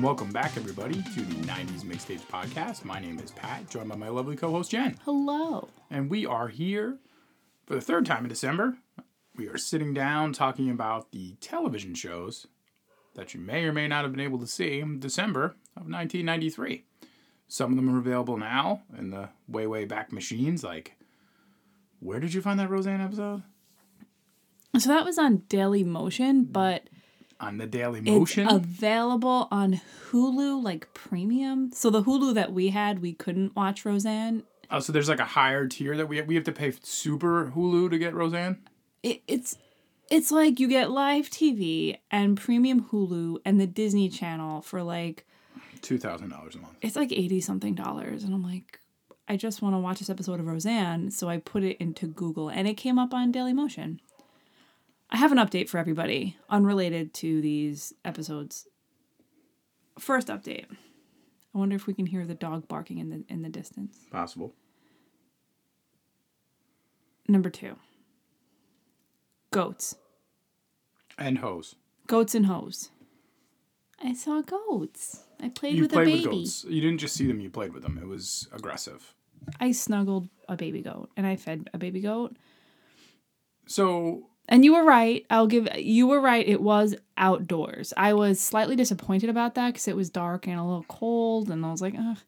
Welcome, welcome back, everybody, to the 90s Mixtapes Podcast. My name is Pat, joined by my lovely co host, Jen. Hello. And we are here for the third time in December. We are sitting down talking about the television shows that you may or may not have been able to see in December of 1993. Some of them are available now in the way, way back machines. Like, where did you find that Roseanne episode? So that was on Daily Motion, but On the Daily Motion. it's available on Hulu, like premium. So the Hulu that we had, we couldn't watch Roseanne. oh, so there's like a higher tier that we have, we have to pay super Hulu to get Roseanne? It, it's it's like you get live TV and premium Hulu and the Disney Channel for like $2,000 a month. it's like eighty something dollars, and I'm like, I just want to watch this episode of Roseanne, so I put it into Google, and it came up on Daily Motion. I have an update for everybody, unrelated to these episodes. First update. I wonder if we can hear the dog barking in the in the distance. Possible. Number two. Goats. And hose. Goats and hoes. I saw goats. I played You with played a baby. with goats. You didn't just see them, you played with them. It was aggressive. I snuggled a baby goat and I fed a baby goat. So, And you were right. I'll give you were right. It was outdoors. I was slightly disappointed about that because it was dark and a little cold, and I was like, ugh.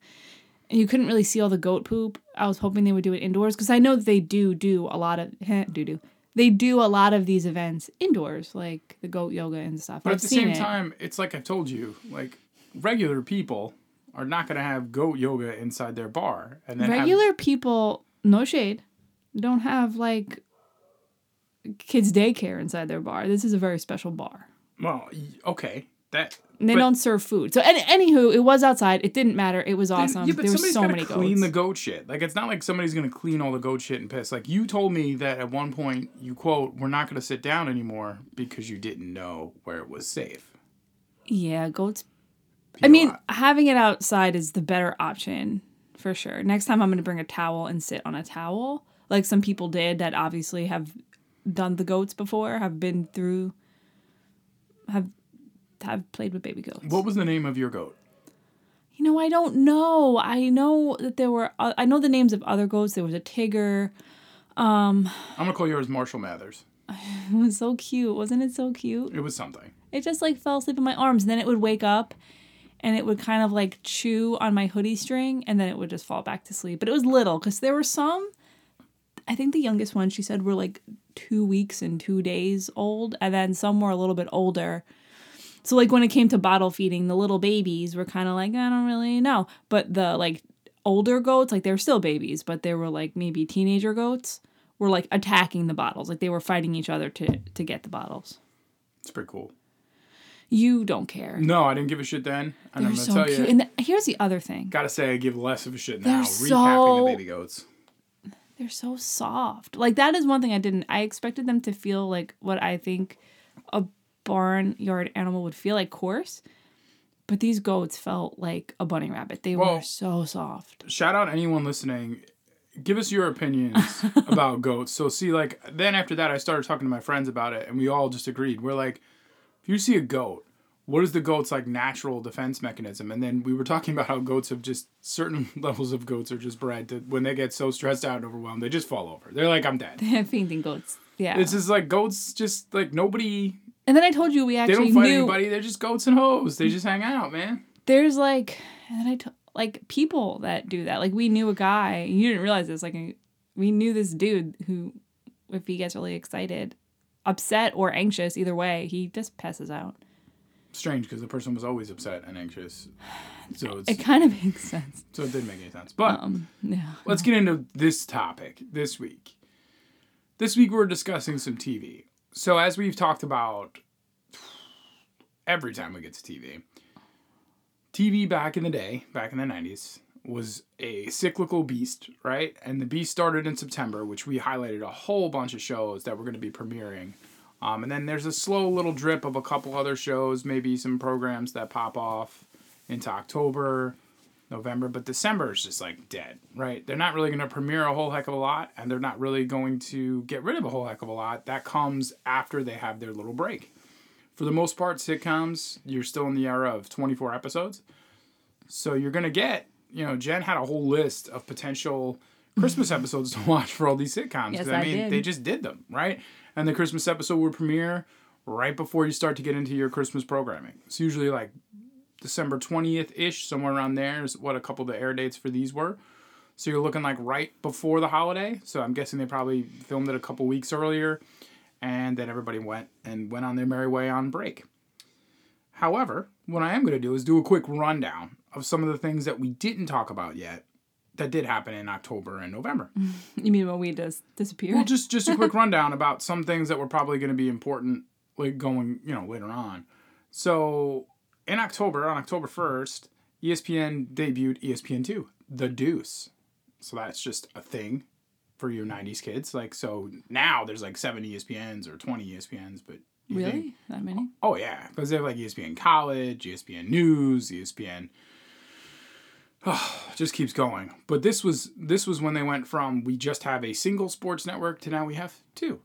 And you couldn't really see all the goat poop. I was hoping they would do it indoors because I know that they do do a lot of do do. They do a lot of these events indoors, like the goat yoga and stuff. but I've at the same it. time, it's like I've told you, like regular people are not going to have goat yoga inside their bar. And then have- regular people, no shade, don't have like kids daycare inside their bar. This is a very special bar. well, okay. That And they but- don't serve food. So, any, anywho, it was outside. It didn't matter. It was awesome. Yeah, but there were somebody's so gotta many clean goats. the goat shit. Like it's not like somebody's gonna clean all the goat shit and piss. Like you told me that at one point you quote, "We're not gonna sit down anymore because you didn't know where it was safe." yeah, goats. I mean, having it outside is the better option for sure. Next time, I'm going to bring a towel and sit on a towel, like some people did that obviously have done the goats before, have been through, have have played with baby goats. what was the name of your goat? You know, I don't know. I know that there were. Uh, I know the names of other goats. There was a Tigger. I'm gonna call yours Marshall Mathers. It was so cute, wasn't it? So cute. It was something. It just like fell asleep in my arms. And then it would wake up, and it would kind of like chew on my hoodie string, and then it would just fall back to sleep. But it was little because there were some. I think the youngest one she said were like two weeks and two days old, and then some were a little bit older. So like when it came to bottle feeding, the little babies were kind of like I don't really know, but the like older goats, like they were still babies, but they were like maybe teenager goats, were like attacking the bottles, like they were fighting each other to to get the bottles. It's pretty cool. You don't care. No, I didn't give a shit then, and They're I'm gonna so tell cute. you. And the, here's the other thing. Gotta say, I give less of a shit now. They're now. so- the baby goats. They're so soft. Like that is one thing I didn't. I expected them to feel like what I think a barnyard animal would feel like coarse. But these goats felt like a bunny rabbit. They Well- were so soft. Shout out anyone listening. Give us your opinions about goats. So see, like then after that, I started talking to my friends about it, and we all just agreed. We're like, if you see a goat, what is the goat's like natural defense mechanism? And then we were talking about how goats have just certain levels of goats are just bred to when they get so stressed out and overwhelmed, they just fall over. They're like, I'm dead. Fainting goats. Yeah. It's just like goats, just like nobody. and then I told you we actually They don't fight knew... anybody, they're just goats and hoes. They just hang out, man. there's like and then I t- like people that do that. Like we knew a guy. You didn't realize this. Like we knew this dude who, if he gets really excited, upset or anxious, either way, he just passes out. Strange because the person was always upset and anxious. So it's It kind of makes sense. so it didn't make any sense. But Um, yeah. let's get into this topic this week. This week we're discussing some TV. So as we've talked about every time we get to TV, TV back in the day, back in the 90s, was a cyclical beast, right? And the beast started in September, which we highlighted a whole bunch of shows that were going to be premiering. Um, and then there's a slow little drip of a couple other shows, maybe some programs that pop off into October, November, but December is just like dead, right? They're not really going to premiere a whole heck of a lot, and they're not really going to get rid of a whole heck of a lot. That comes after they have their little break. For the most part, sitcoms, you're still in the era of 24 episodes. So you're going to get, you know, Jen had a whole list of potential Christmas episodes to watch for all these sitcoms. Yes, I I mean, did. they just did them, right? And the Christmas episode would premiere right before you start to get into your Christmas programming. It's usually like December 20th ish, somewhere around there is what a couple of the air dates for these were. So you're looking like right before the holiday. So I'm guessing they probably filmed it a couple weeks earlier and then everybody went and went on their merry way on break. However, what I am going to do is do a quick rundown of some of the things that we didn't talk about yet that did happen in October and November. You mean when we just disappeared? Well, just just a quick rundown about some things that were probably going to be important, like going, you know, later on. So, in October, on October first, E ESPN debuted ESPN two, The Deuce. So that's just a thing for you '90s kids. Like, so now there's like seven E ESPNs or twenty ESPNs, but you think- really? That many? Oh yeah, because they have like ESPN College, ESPN News, ESPN. just keeps going. But this was this was when they went from we just have a single sports network to now we have two.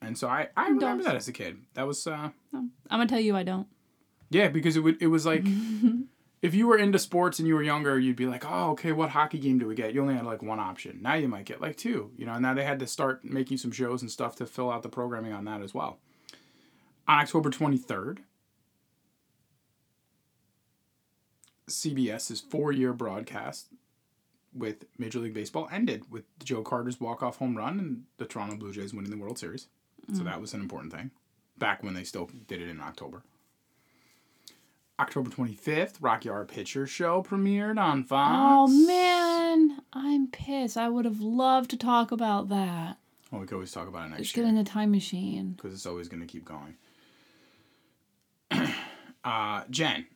And so I I remember Does. that as a kid. That was uh I'm gonna tell you, I don't. yeah because it would it was like if you were into sports and you were younger you'd be like oh okay what hockey game do we get you only had like one option now you might get like two you know and now they had to start making some shows and stuff to fill out the programming on that as well on october 23rd cbs's four-year broadcast with major league baseball ended with joe carter's walk-off home run and the toronto blue jays winning the world series so that was an important thing back when they still did it in october October 25th, Rocky Horror Picture Show premiered on Fox. Oh man, I'm pissed. I would have loved to talk about that. Well, we could always talk about it next Let's next get in a time machine. because it's always going to keep going. uh, Jen,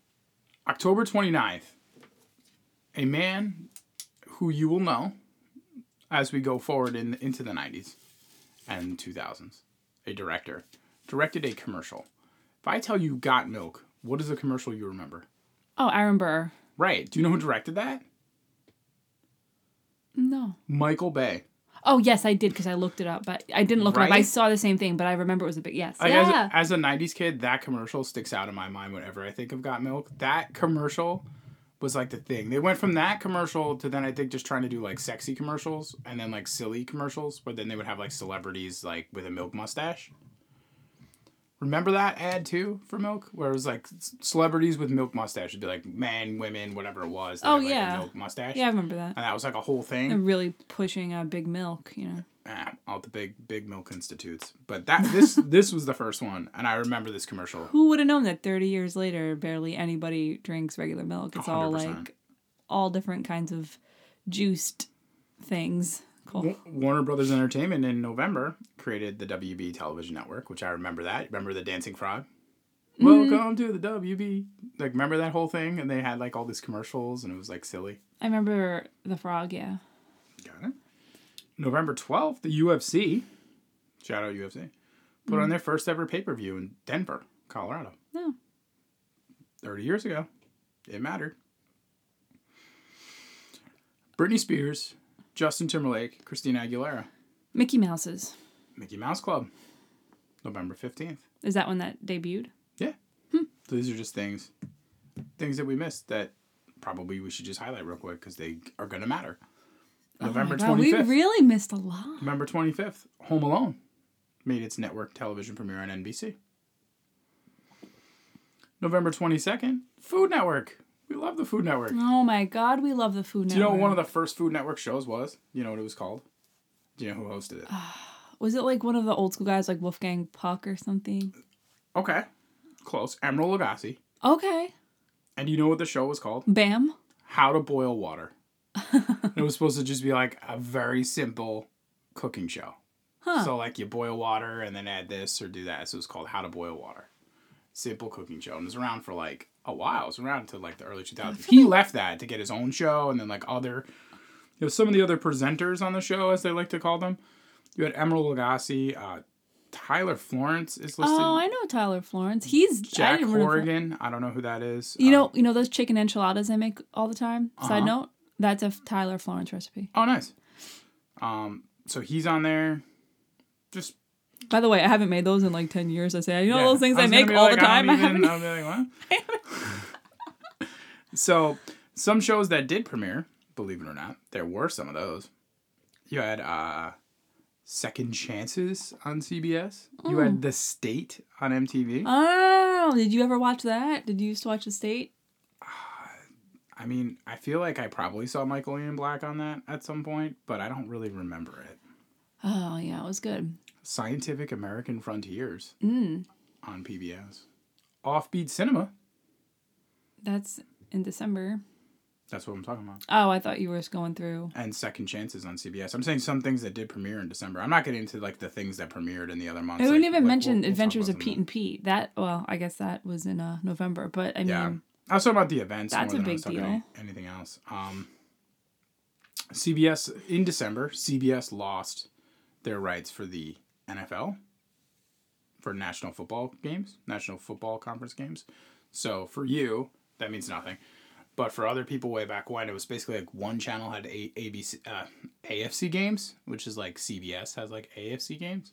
October 29th, a man who you will know as we go forward in into the 90s and 2000s, a director, directed a commercial. If I tell you Got Milk, what is the commercial you remember? Oh, Aaron Burr. Right. Do you know who directed that? No. Michael Bay. Oh yes, I did because I looked it up, but I didn't look it up. I saw the same thing, but I remember it was a big yes. Like yeah. as, a, as a 90s kid, that commercial sticks out in my mind whenever I think of Got Milk. That commercial was like the thing. They went from that commercial to then I think just trying to do like sexy commercials and then like silly commercials, but then they would have like celebrities like with a milk mustache. Remember that ad too for milk, where it was like celebrities with milk mustache. It'd be like men, women, whatever it was. Oh, had, like, a yeah. milk mustache. yeah, I remember that. and that was like a whole thing. Really pushing uh, big milk, you know. Ah, all the big big milk institutes. But that this this was the first one, and I remember this commercial. Who would have known that 30 years later, barely anybody drinks regular milk? It's all 100%. like all different kinds of juiced things. Cool. Warner Brothers Entertainment in November created the WB television network, which I remember that. Remember the dancing frog? Mm-hmm. Welcome to the WB. Like, remember that whole thing? And they had like all these commercials, and it was like silly. I remember the frog, yeah. Got it. November 12th, the UFC, shout out UFC, put on mm-hmm. their first ever pay per view in Denver, Colorado. No. 30 years ago. It mattered. Britney Spears, Justin Timberlake, Christina Aguilera, Mickey Mouse's. Mickey Mouse Club, November 15th. Is that when that debuted? Yeah. Hmm. So these are just things, things that we missed that probably we should just highlight real quick because they are going to matter. November Oh my God, we really missed a lot. November 25th, Home Alone made its network television premiere on NBC. November 22nd, Food Network. We love the Food Network. Oh my God, we love the Food Network. Do you know what one of the first Food Network shows was? You know what it was called? Do you know who hosted it? Was it like one of the old school guys, like Wolfgang Puck or something? Okay, close. Emeril Lagasse. Okay. And do you know what the show was called? Bam. How to Boil Water. it was supposed to just be like a very simple cooking show. Huh. So like you boil water and then add this or do that. So it's called How to Boil Water. Simple cooking show. And it was around for like a while. It was around until like the early 2000s. He left that to get his own show and then like other, you know, some of the other presenters on the show, as they like to call them. You had Emeril Lagasse, uh, Tyler Florence is listed. Oh, I know Tyler Florence. He's I Jack didn't Horrigan. I don't know who that is. You Um, know, you know those chicken enchiladas I make all the time. Side Uh-huh. note, that's a Tyler Florence recipe. Oh, nice. Um, so he's on there. Just By the way, I haven't made those in like ten years. I say, you know Yeah. those things I, gonna make all like, the time. I I haven't. even, I'll be like, what? so, some shows that did premiere, believe it or not, there were some of those. You had uh, Second Chances on CBS. You had The State on MTV. Oh, did you ever watch that? Did you used to watch The State? I mean, I feel like I probably saw Michael Ian Black on that at some point, but I don't really remember it. Oh yeah, it was good. Scientific American Frontiers Mm, on PBS. Offbeat Cinema. that's in December. That's what I'm talking about. Oh, I thought you were just going through. and Second Chances on CBS. I'm saying some things that did premiere in December. I'm not getting into like the things that premiered in the other months. I wouldn't like- even like, mention we'll- we'll Adventures of Pete and Pete. That well, I guess that was in uh, November, but I mean, I was talking about the events. That's more a than I was big deal. any- Anything else? Um, CBS in December, CBS lost their rights for the NFL for National Football games, National Football Conference games. So for you, that means nothing. But for other people way back when, it was basically like one channel had a- ABC, uh, AFC games, which is like CBS has like AFC games,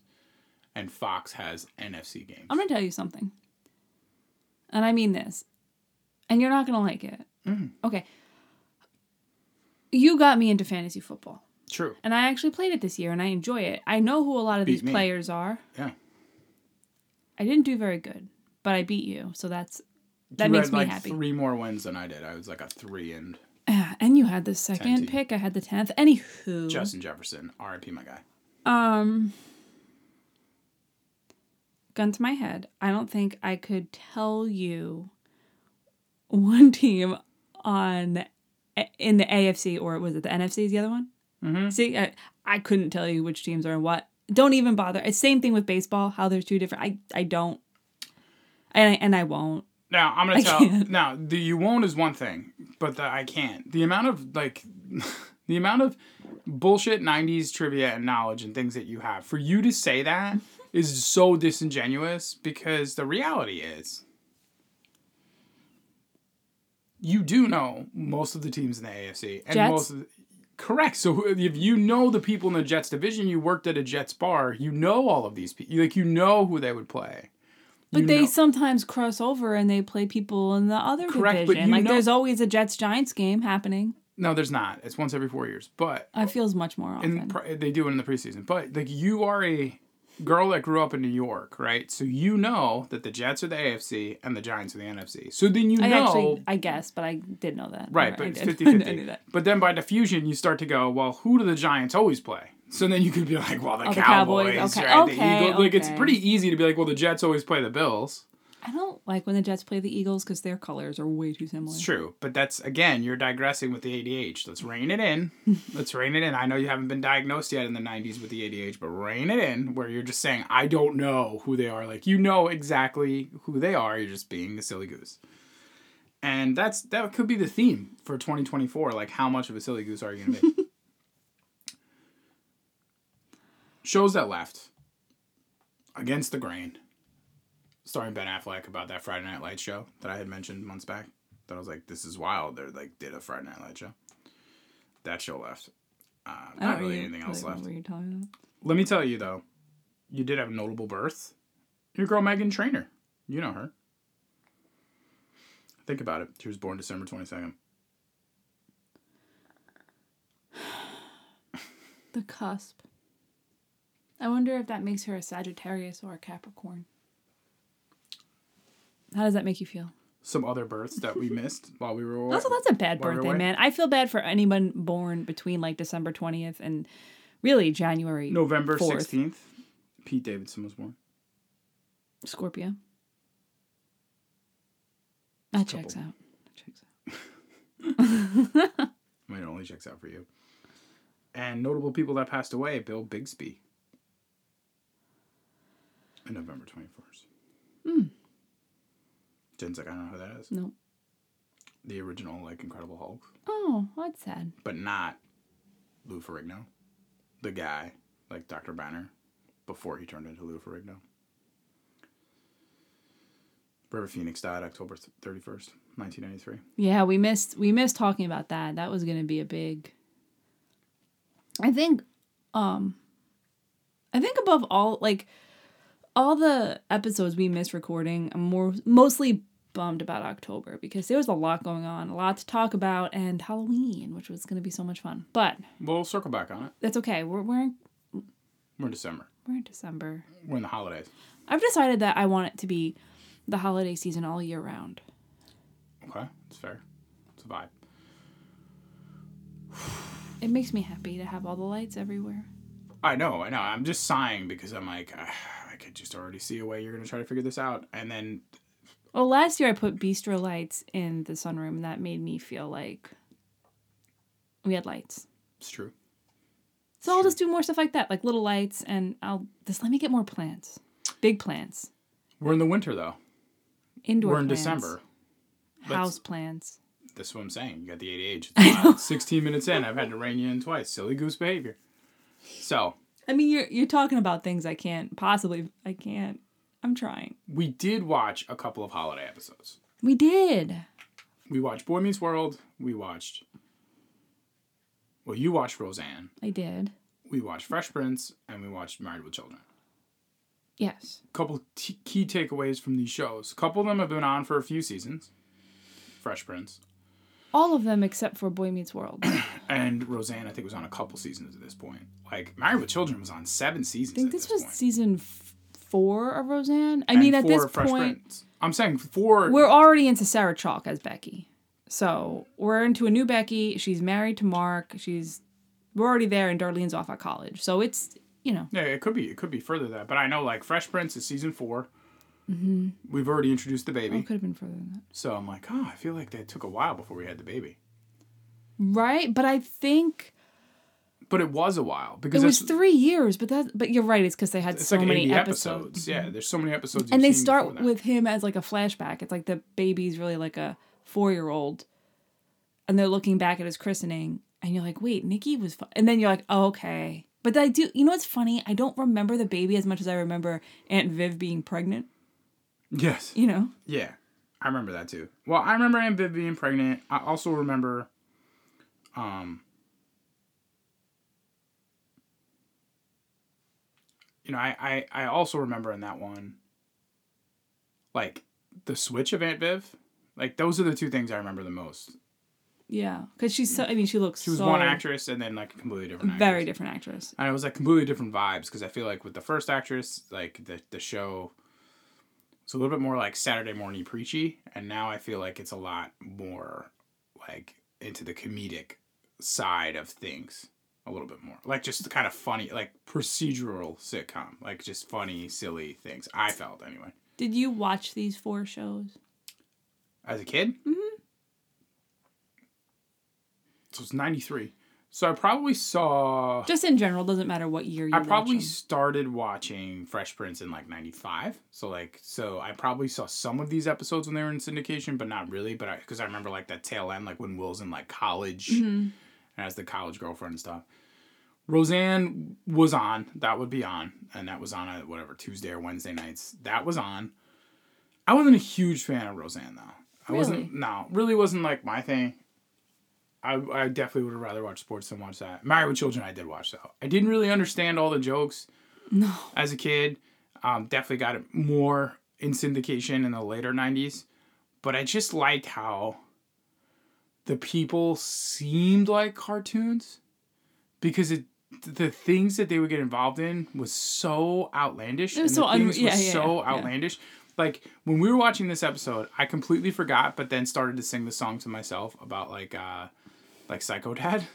and Fox has NFC games. I'm gonna tell you something, and I mean this, and you're not gonna like it. Mm. Okay. You got me into fantasy football, True. and I actually played it this year, and I enjoy it. I know who a lot of Beat these me. players are. Yeah. I didn't do very good, but I beat you, so that's that you makes had me like happy. three more wins than I did. I was like a three and Ah, and you had the second pick. I had the tenth. Anywho, Justin Jefferson, R.I.P. my guy. Um, gun to my head, I don't think I could tell you one team on in the AFC or was it the NFC? Is the other one? Mhm. See, I, I couldn't tell you which teams are in what. Don't even bother. It's same thing with baseball. How there's two different. I I don't. And I, and I won't. Now I'm gonna I tell. can't. Now the you won't is one thing, but the I can't. The amount of like, the amount of bullshit '90s trivia and knowledge and things that you have for you to say that is so disingenuous because the reality is. You do know most of the teams in the AFC and Jets? most of the, correct. So if you know the people in the Jets division, you worked at a Jets bar, you know all of these people. Like you know who they would play. But You they know- sometimes cross over and they play people in the other Correct, division. like know- there's always a Jets Giants game happening. No, there's not. It's once every four years. But I feels much more often. in they do it in the preseason. But like you are a girl that grew up in New York, right? So you know that the Jets are the AFC and the Giants are the NFC. So then you I know, actually, I guess, but I did know that. right? I But it's 50 50. But then by diffusion, you start to go, well, who do the Giants always play? So then you could be like, well, the Oh, the Cowboys, Cowboys, okay, right? Okay, Eagles. Like it's pretty easy to be like, well, the Jets always play the Bills. I don't like when the Jets play the Eagles because their colors are way too similar. It's true, but that's again, you're digressing with the ADH. Let's rein it in. Let's rein it in. I know you haven't been diagnosed yet in the 90s with the ADH, but rein it in where you're just saying, I don't know who they are. Like, you know exactly who they are. You're just being a silly goose. And that's that could be the theme for 2024. Like, how much of a silly goose are you going to be? Shows that left Against the Grain, starring Ben Affleck about that Friday Night Lights show that I had mentioned months back. That I was like, this is wild. They're like did a Friday Night Light show. That show left. Uh, not really anything else left. What you're talking about. Let me tell you though, you did have a notable birth. Your girl Meghan Trainor. You know her. Think about it. She was born December twenty second. The cusp. I wonder if that makes her a Sagittarius or a Capricorn. How does that make you feel? Some other births that we missed while we were away. Also, that's a bad we birthday, man. I feel bad for anyone born between like December 20th and really January November 4th. sixteenth. Pete Davidson was born. Scorpio. That checks out. That checks out. I mean, it only checks out for you. And notable people that passed away: Bill Bixby. On November twenty first. Hmm. Jen's like, I don't know who that is. No. The original, like, Incredible Hulk, Oh, that's sad. but not Lou Ferrigno, the guy, like Dr. Banner, before he turned into Lou Ferrigno. River Phoenix died October thirty first, nineteen ninety three. Yeah, we missed we missed talking about that. That was gonna be a big I think um I think above all like all the episodes we missed recording, I'm more mostly bummed about October because there was a lot going on, a lot to talk about, and Halloween, which was going to be so much fun. But We'll circle back on it. that's okay. We're we're in, We're in December. we're in December. We're in the holidays. I've decided that I want it to be the holiday season all year round. Okay, it's fair. It's a vibe. It makes me happy to have all the lights everywhere. I know, I know. I'm just sighing because I'm like, ah, I could just already see a way you're gonna try to figure this out, and then Well, last year I put bistro lights in the sunroom, and that made me feel like we had lights. it's true. So I'll just do more stuff like that, like little lights, and I'll just let me get more plants, big plants, We're in the winter though. indoor. We're in plants, December. House plants. That's what I'm saying. You got the ADH. It's wild. 16 minutes in, I've had to rein you in twice. Silly goose behavior. So I mean, you're you're talking about things I can't possibly. I can't. I'm trying. we did watch a couple of holiday episodes. We did. We watched Boy Meets World. We watched. Well, you watched Roseanne. I did. We watched Fresh Prince, and we watched Married with Children. Yes. couple t- key takeaways from these shows. A couple of them have been on for a few seasons. Fresh Prince All of them except for Boy Meets World. And Roseanne, I think, was on a couple seasons at this point. Like Married with Children was on seven seasons. I think this this, was point. season four of Roseanne. I And mean, at four this Fresh point, Prince. I'm saying four. we're already into Sarah Chalke as Becky. So we're into a new Becky. She's married to Mark. She's we're already there, and Darlene's off at college. So it's you know Yeah, it could be. It could be further than that, but I know like Fresh Prince is season 4 Mm-hmm. We've already introduced the baby, it could have been further than that, so I'm like, oh, I feel like that took a while before we had the baby. right? But I think But it was a while because it was three years. But that but you're right. It's because they had so like many 80 episodes. episodes. Yeah, there's so many episodes. and they start with him as like a flashback. It's like the baby's really like a four year old, and they're looking back at his christening, and you're like, wait, Nikki was, fu-. and then you're like, oh, okay. But I do, you know what's funny? I don't remember the baby as much as I remember Aunt Viv being pregnant. yes. You know, Yeah, I remember that too. Well, I remember Aunt Viv being pregnant. I also remember, um, you know, I, I, I also remember in that one, like the switch of Aunt Viv. Like those are the two things I remember the most. yeah, because she's so. I mean, she looks She was so one actress and then like a completely different. Actress. very different actress. And it was like completely different vibes because I feel like with the first actress, like the the show, it's a little bit more like Saturday morning preachy, and now I feel like it's a lot more like into the comedic side of things a little bit more like just the kind of funny like procedural sitcom like just funny silly things i felt anyway Did you watch these four shows? as a kid mm-hmm. so it's 93 so i probably saw Just in general, doesn't matter what year you. I probably them. started watching Fresh Prince in like '95, so like so I probably saw some of these episodes when they were in syndication, but not really. But I because I remember like that tail end, like when Will's in like college Mm-hmm. and has the college girlfriend and stuff. Roseanne was on. That would be on, and that was on a whatever Tuesday or Wednesday nights. That was on. I wasn't a huge fan of Roseanne though. I wasn't. Really? No, really wasn't like my thing. I, I definitely would have rather watched sports than watch that. Married with Children, I did watch though. I didn't really understand all the jokes No. as a kid. Um, definitely got it more in syndication in the later '90s, but I just liked how the people seemed like cartoons because it the things that they would get involved in was so outlandish. It was so un- yeah, yeah, so yeah. outlandish. Like when we were watching this episode, I completely forgot, but then started to sing the song to myself about like uh like Psycho Dad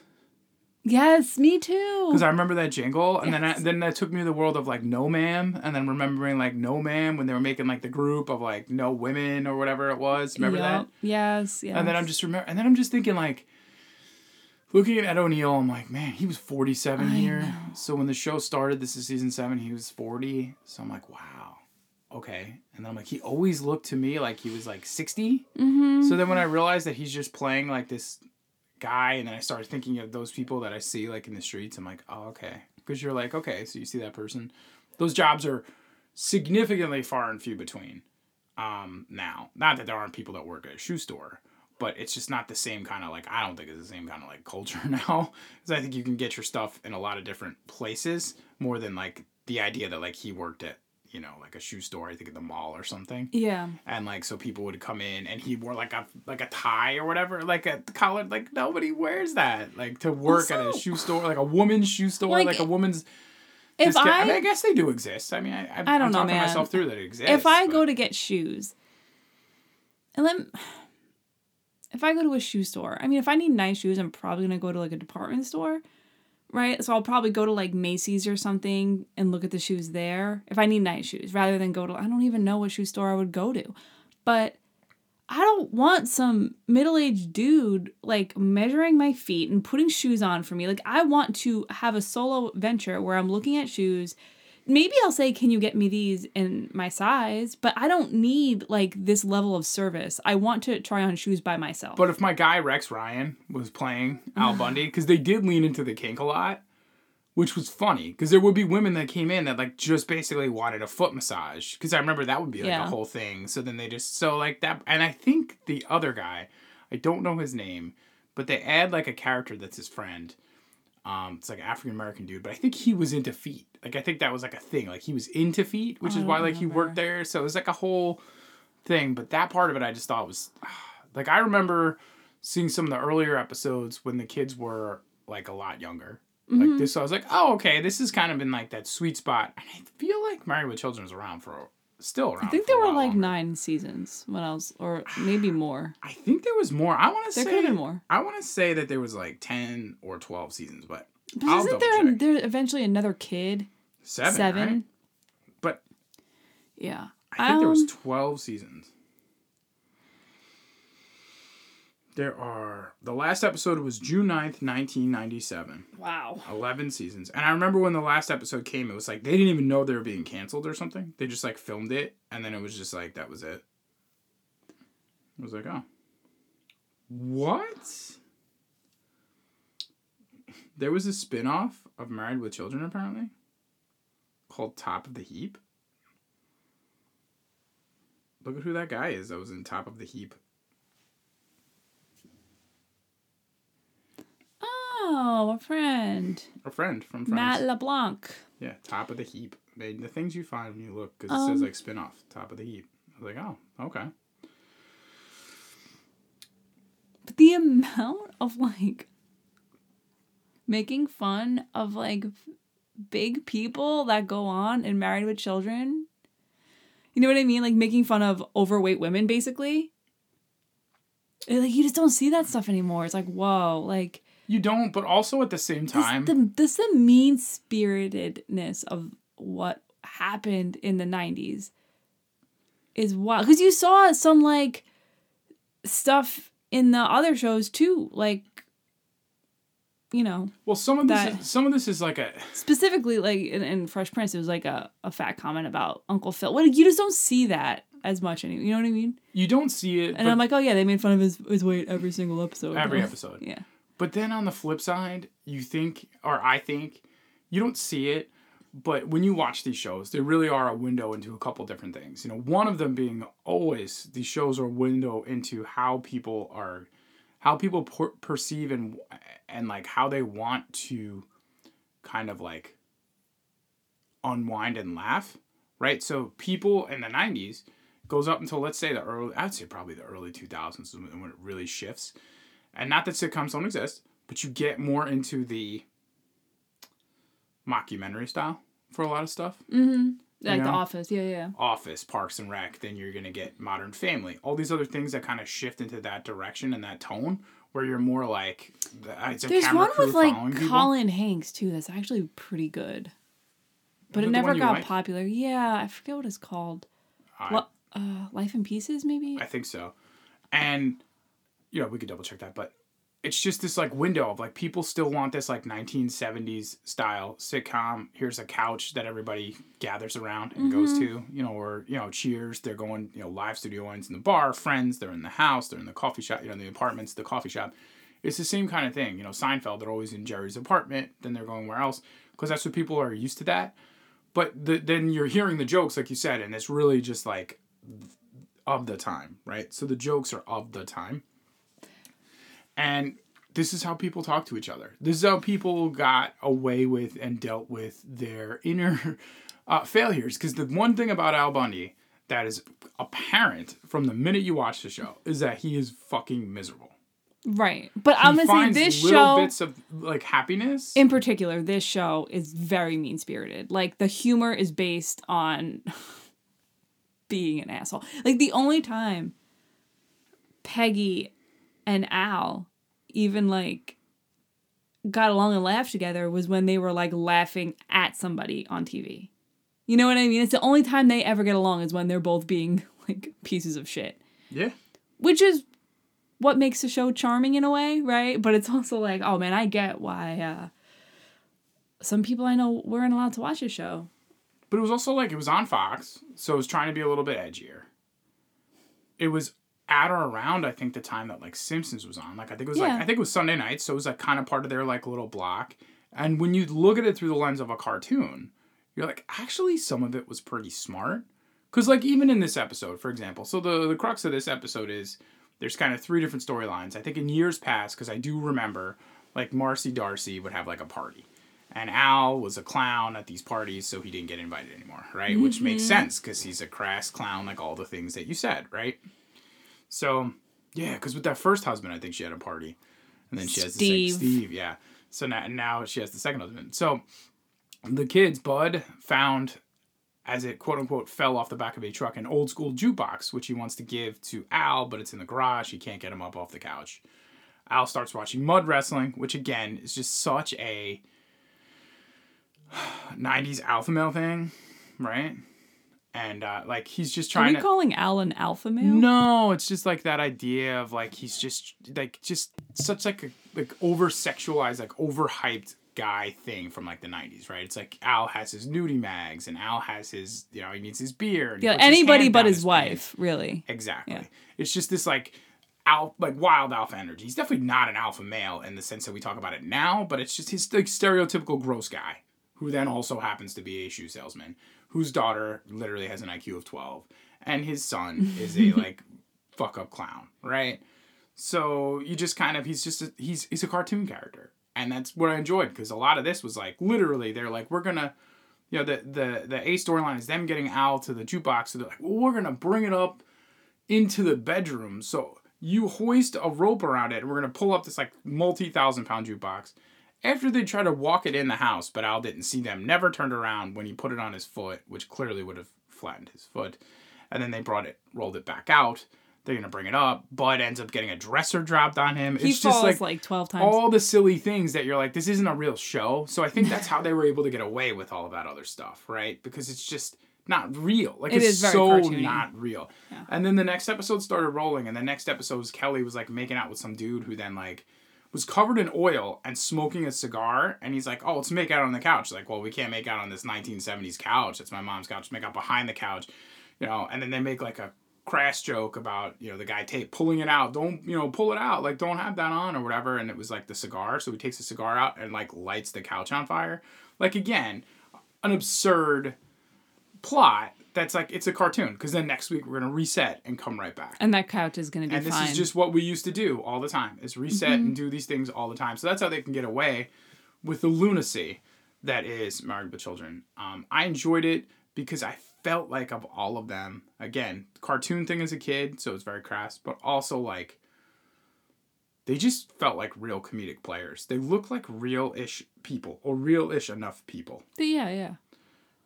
Yes, me too. because I remember that jingle, and then I, then that took me to the world of like No Ma'am, and then remembering like No Ma'am when they were making like the group of like No Women or whatever it was. Remember that? Yes, yes. And then I'm just remember, and then I'm just thinking like, looking at Ed O'Neill, I'm like, man, he was 47 I here. know. So when the show started, this is season seven, he was 40. So I'm like, wow, okay. And then I'm like, he always looked to me like he was like 60. Mm-hmm. So then when I realized that he's just playing like this guy, and then I started thinking of those people that I see like in the streets, I'm like, oh, okay. Because you're like, okay, so you see that person. Those jobs are significantly far and few between um, now. Not that there aren't people that work at a shoe store, but it's just not the same kind of like, I don't think it's the same kind of like culture now. Because I think you can get your stuff in a lot of different places more than like the idea that like he worked at, you know, like a shoe store, I think at the mall or something. Yeah. And like so people would come in and he wore like a like a tie or whatever, like a collar like nobody wears that. Like to work at a shoe store, like a woman's shoe store, Like, like, a woman's If I, I, mean, I guess they do exist. I mean, I, I, I don't I'm know, man. myself through that it exists. if I but- go to get shoes, and then if I go to a shoe store, I mean, if I need nice shoes, I'm probably gonna go to like a department store, right? So I'll probably go to like Macy's or something and look at the shoes there if I need nice shoes, rather than go to I don't even know what shoe store I would go to, but. I don't want some middle aged dude like measuring my feet and putting shoes on for me. Like, I want to have a solo venture where I'm looking at shoes. Maybe I'll say, Can you get me these in my size? But I don't need like this level of service. I want to try on shoes by myself. But if my guy Rex Ryan was playing Al Bundy, because they did lean into the kink a lot, which was funny, because there would be women that came in that like just basically wanted a foot massage, because I remember that would be like Yeah. a whole thing. So then they just so like that, and I think the other guy, I don't know his name, but they add like a character that's his friend. Um, it's like African American dude, but I think he was into feet. Like I think that was like a thing. Like he was into feet, which I is why like he worked there. So it was like a whole thing. But that part of it, I just thought was like I remember seeing some of the earlier episodes when the kids were like a lot younger. Mhm. Like this, so I was like, oh, okay, this has kind of been like that sweet spot. And I feel like Married with Children was around for still around. I think there were like longer. nine seasons when I was, or maybe more. I think there was more. I want to say There could have been more. I want to say that there was like ten or twelve seasons, but But I'll isn't there check. there eventually another kid? Seven. right? But Yeah. I think there was Um, 12 seasons. There are. The last episode was June 9th, 1997. Wow. 11 seasons. And I remember when the last episode came, it was like they didn't even know they were being canceled or something. They just like filmed it, and then it was just like, that was it. I was like, oh. What? There was a spin off of Married with Children, apparently, called Top of the Heap. Look at who that guy is that was in Top of the Heap. Oh, a friend. A friend from Friends. Matt LeBlanc. Yeah, top of the heap. They, the things you find when you look, because it Um, says like spin off, top of the heap. I was like, oh, okay. But the amount of like making fun of like big people that go on and married with children. You know what I mean? Like making fun of overweight women, basically. Like you just don't see that stuff anymore. It's like whoa, like You don't, but also at the same this time, the this the mean spiritedness of what happened in the '90s is wild because you saw some like stuff in the other shows too, like you know well, some of this, is, some of this is like a, specifically like in, in Fresh Prince, it was like a, a fat comment about Uncle Phil. Well, you just don't see that as much anymore. You know what I mean? you don't see it, And I'm like, oh yeah, they made fun of his his weight every single episode. every episode. Yeah. But then on the flip side, you think, or I think, you don't see it, but when you watch these shows, they really are a window into a couple different things. You know, one of them being always these shows are a window into how people are, how people per- perceive and and like how they want to, kind of like unwind and laugh, right? So people in the '90s goes up until let's say the early, I'd say probably the early 2000s is when when it really shifts and not that sitcoms don't exist, but you get more into the mockumentary style for a lot of stuff. Mm-hmm. Like The? Office. Yeah, yeah. Office, Parks and Rec, then you're gonna get Modern Family, all these other things that kind of shift into that direction and that tone, where you're more like it's a There's camera one crew with like people. Colin Hanks too. That's actually pretty good, but it never got like? popular. Yeah, I forget what it's called. I, What? Uh, Life in Pieces, maybe. I think so, and you know we could double check that, but it's just this like window of like people still want this like 1970s style sitcom. Here's a couch that everybody gathers around and goes Mm-hmm. to, you know, or you know, Cheers. They're going, you know, live studio ones in the bar. Friends, they're in the house. They're in the coffee shop. You know, the apartments, the coffee shop. It's the same kind of thing. You know, Seinfeld. They're always in Jerry's apartment. Then they're going where else because that's what people are used to that. But the, then you're hearing the jokes, like you said, and it's really just like of the time, right? So the jokes are of the time. And this is how people talk to each other. This is how people got away with and dealt with their inner uh, failures. Because the one thing about Al Bundy that is apparent from the minute you watch the show is that he is fucking miserable. Right. But He I'm gonna say this little show bits of like happiness. in particular, this show is very mean spirited. Like the humor is based on being an asshole. Like the only time Peggy and Al even like got along and laughed together was when they were like laughing at somebody on TV. You know what I mean? It's the only time they ever get along is when they're both being like pieces of shit. yeah. Which is what makes the show charming in a way, right? But it's also like, oh man, I get why uh some people I know weren't allowed to watch the show. But it was also like it was on Fox, so it was trying to be a little bit edgier. It was at or around I think the time that like Simpsons was on. Like I think it was like I think it was Sunday night, so it was like kind of part of their like little block. And when you look at it through the lens of a cartoon, you're like, actually some of it was pretty smart. Cause like even in this episode, for example, so the the crux of this episode is there's kind of three different storylines. I think in years past, because I do remember, like Marcy D'Arcy would have like a party, and Al was a clown at these parties, so he didn't get invited anymore, right? Which makes mm-hmm. sense because he's a crass clown, like all the things that you said, right? So yeah, because with that first husband, I think she had a party, and then she has the Steve. second Steve, yeah. So now now she has the second husband. So the kids, Bud found as it quote unquote fell off the back of a truck an old school jukebox, which he wants to give to Al, but it's in the garage. He can't get him up off the couch. Al starts watching mud wrestling, which again is just such a 90s alpha male thing, right? And uh, like he's just Are trying we to. calling Al an alpha male? No, it's just like that idea of like he's just like just such like a like over sexualized, like overhyped guy thing from like the nineties, right? It's like Al has his nudie mags and Al has his you know, he needs his beer. And Yeah, puts his anybody but his pants. wife, really. Exactly. Yeah. It's just this like al like wild alpha energy. He's definitely not an alpha male in the sense that we talk about it now, but it's just his like stereotypical gross guy who then also happens to be a shoe salesman whose daughter literally has an IQ of 12 and his son is a like fuck up clown, right? So you just kind of he's just a, he's he's a cartoon character. And that's what I enjoyed because a lot of this was like literally they're like we're going to you know the the the A storyline is them getting Al to the jukebox so they're like well we're going to bring it up into the bedroom. So you hoist a rope around it and we're going to pull up this like multi thousand pound jukebox. After they try to walk it in the house, but Al didn't see them, never turned around when he put it on his foot, which clearly would have flattened his foot. And then they brought it, rolled it back out. They're going to bring it up. Bud ends up getting a dresser dropped on him. He it's falls just like, like, 12 times. all the silly things that you're like, this isn't a real show. So I think that's how they were able to get away with all of that other stuff, right? Because it's just not real. Like It it's is very so cartoony. not real. Yeah. And then the next episode started rolling, and the next episode was Kelly was like making out with some dude who then like was covered in oil and smoking a cigar. And he's like, "Oh, let's make out on the couch." Like, well, we can't make out on this 1970s couch. It's my mom's couch. Make out behind the couch, you know. And then they make like a crass joke about you know the guy tape pulling it out. Don't you know pull it out? Like don't have that on or whatever. And it was like the cigar. So he takes the cigar out and like lights the couch on fire. Like again, an absurd plot that's like it's a cartoon because then next week we're gonna reset and come right back and that couch is going to be and this fine. is just what we used to do all the time is reset and do these things all the time so that's how they can get away with the lunacy that is married with children um, i enjoyed it because i felt like of all of them again cartoon thing as a kid so it's very crass but also like they just felt like real comedic players they look like real-ish people or real-ish enough people yeah, yeah.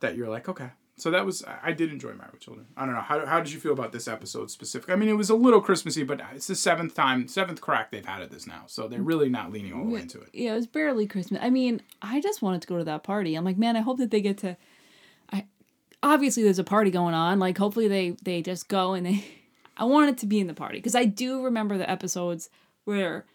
that you're like, okay. So that was I did enjoy Married with Children. I don't know how, how did you feel about this episode specifically? I mean, it was a little Christmassy, but it's the seventh time, seventh crack they've had at this now, so they're really not leaning all the way into it. Yeah, it was barely Christmas. I mean, I just wanted to go to that party. I'm like, man, I hope that they get to. I obviously there's a party going on. Like, hopefully they they just go and they. I wanted to be in the party because I do remember the episodes where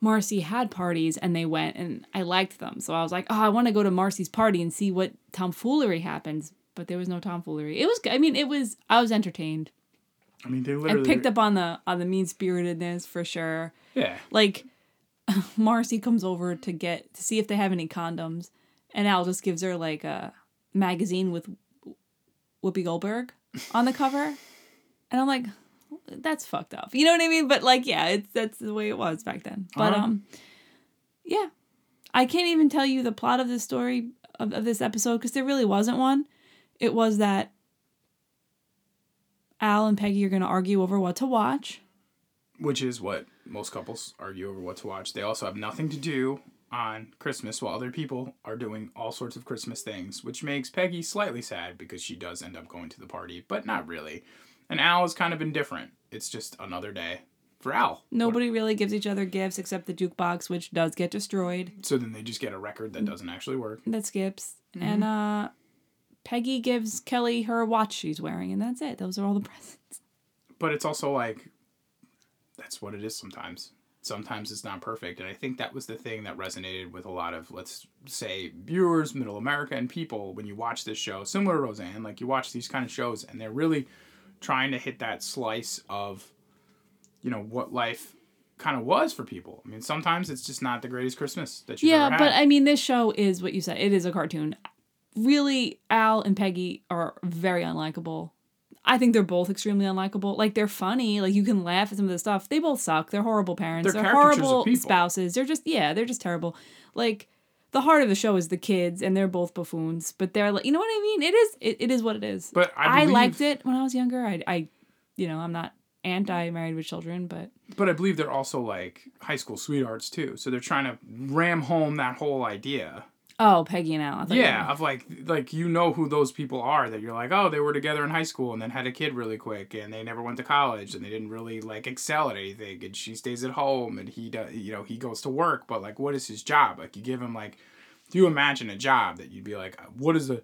Marcy had parties and they went and I liked them. So I was like, oh, I want to go to Marcy's party and see what tomfoolery happens. But there was no tomfoolery. It was. I mean, it was. I was entertained I mean, they literally picked up on the on the mean spiritedness for sure Yeah, like Marcy comes over to get to see if they have any condoms, and Al just gives her like a magazine with Whoopi Goldberg on the cover, and I'm like, that's fucked up. You know what I mean? But like, yeah, it's that's the way it was back then. But Uh-huh. um, yeah, I can't even tell you the plot of this story of, of this episode because there really wasn't one. It was that Al and Peggy are going to argue over what to watch. Which is what most couples argue over what to watch. They also have nothing to do on Christmas while other people are doing all sorts of Christmas things, which makes Peggy slightly sad because she does end up going to the party, but not really. And Al is kind of indifferent. It's just another day for Al. Nobody really gives each other gifts except the jukebox, which does get destroyed. So then they just get a record that doesn't actually work. That skips. And uh Peggy gives Kelly her watch she's wearing, and that's it. Those are all the presents. But it's also like that's what it is sometimes. Sometimes it's not perfect. And I think that was the thing that resonated with a lot of, let's say, viewers, middle America, and people when you watch this show, similar to Roseanne, like you watch these kind of shows and they're really trying to hit that slice of, you know, what life kind of was for people. I mean, sometimes it's just not the greatest Christmas that you've Yeah, ever had. but I mean, this show is what you said. It is a cartoon. Really, Al and Peggy are very unlikable. I think they're both extremely unlikable. Like they're funny. Like you can laugh at some of the stuff. They both suck. They're horrible parents. They're They're, horrible spouses. They're just yeah. They're just terrible. Like the heart of the show is the kids, and they're both buffoons. But they're like, you know what I mean? It is. It, it is what it is. But I I, liked it when I was younger. I, I, you know, I'm not anti married with children, but But I believe they're also like high school sweethearts too. So they're trying to ram home that whole idea. Oh, Peggy and Al. Yeah, of like like you know who those people are that you're like, oh, they were together in high school and then had a kid really quick and they never went to college and they didn't really like excel at anything and she stays at home and he does you know, he goes to work, but like what is his job? Like you give him like do you imagine a job that you'd be like, what is a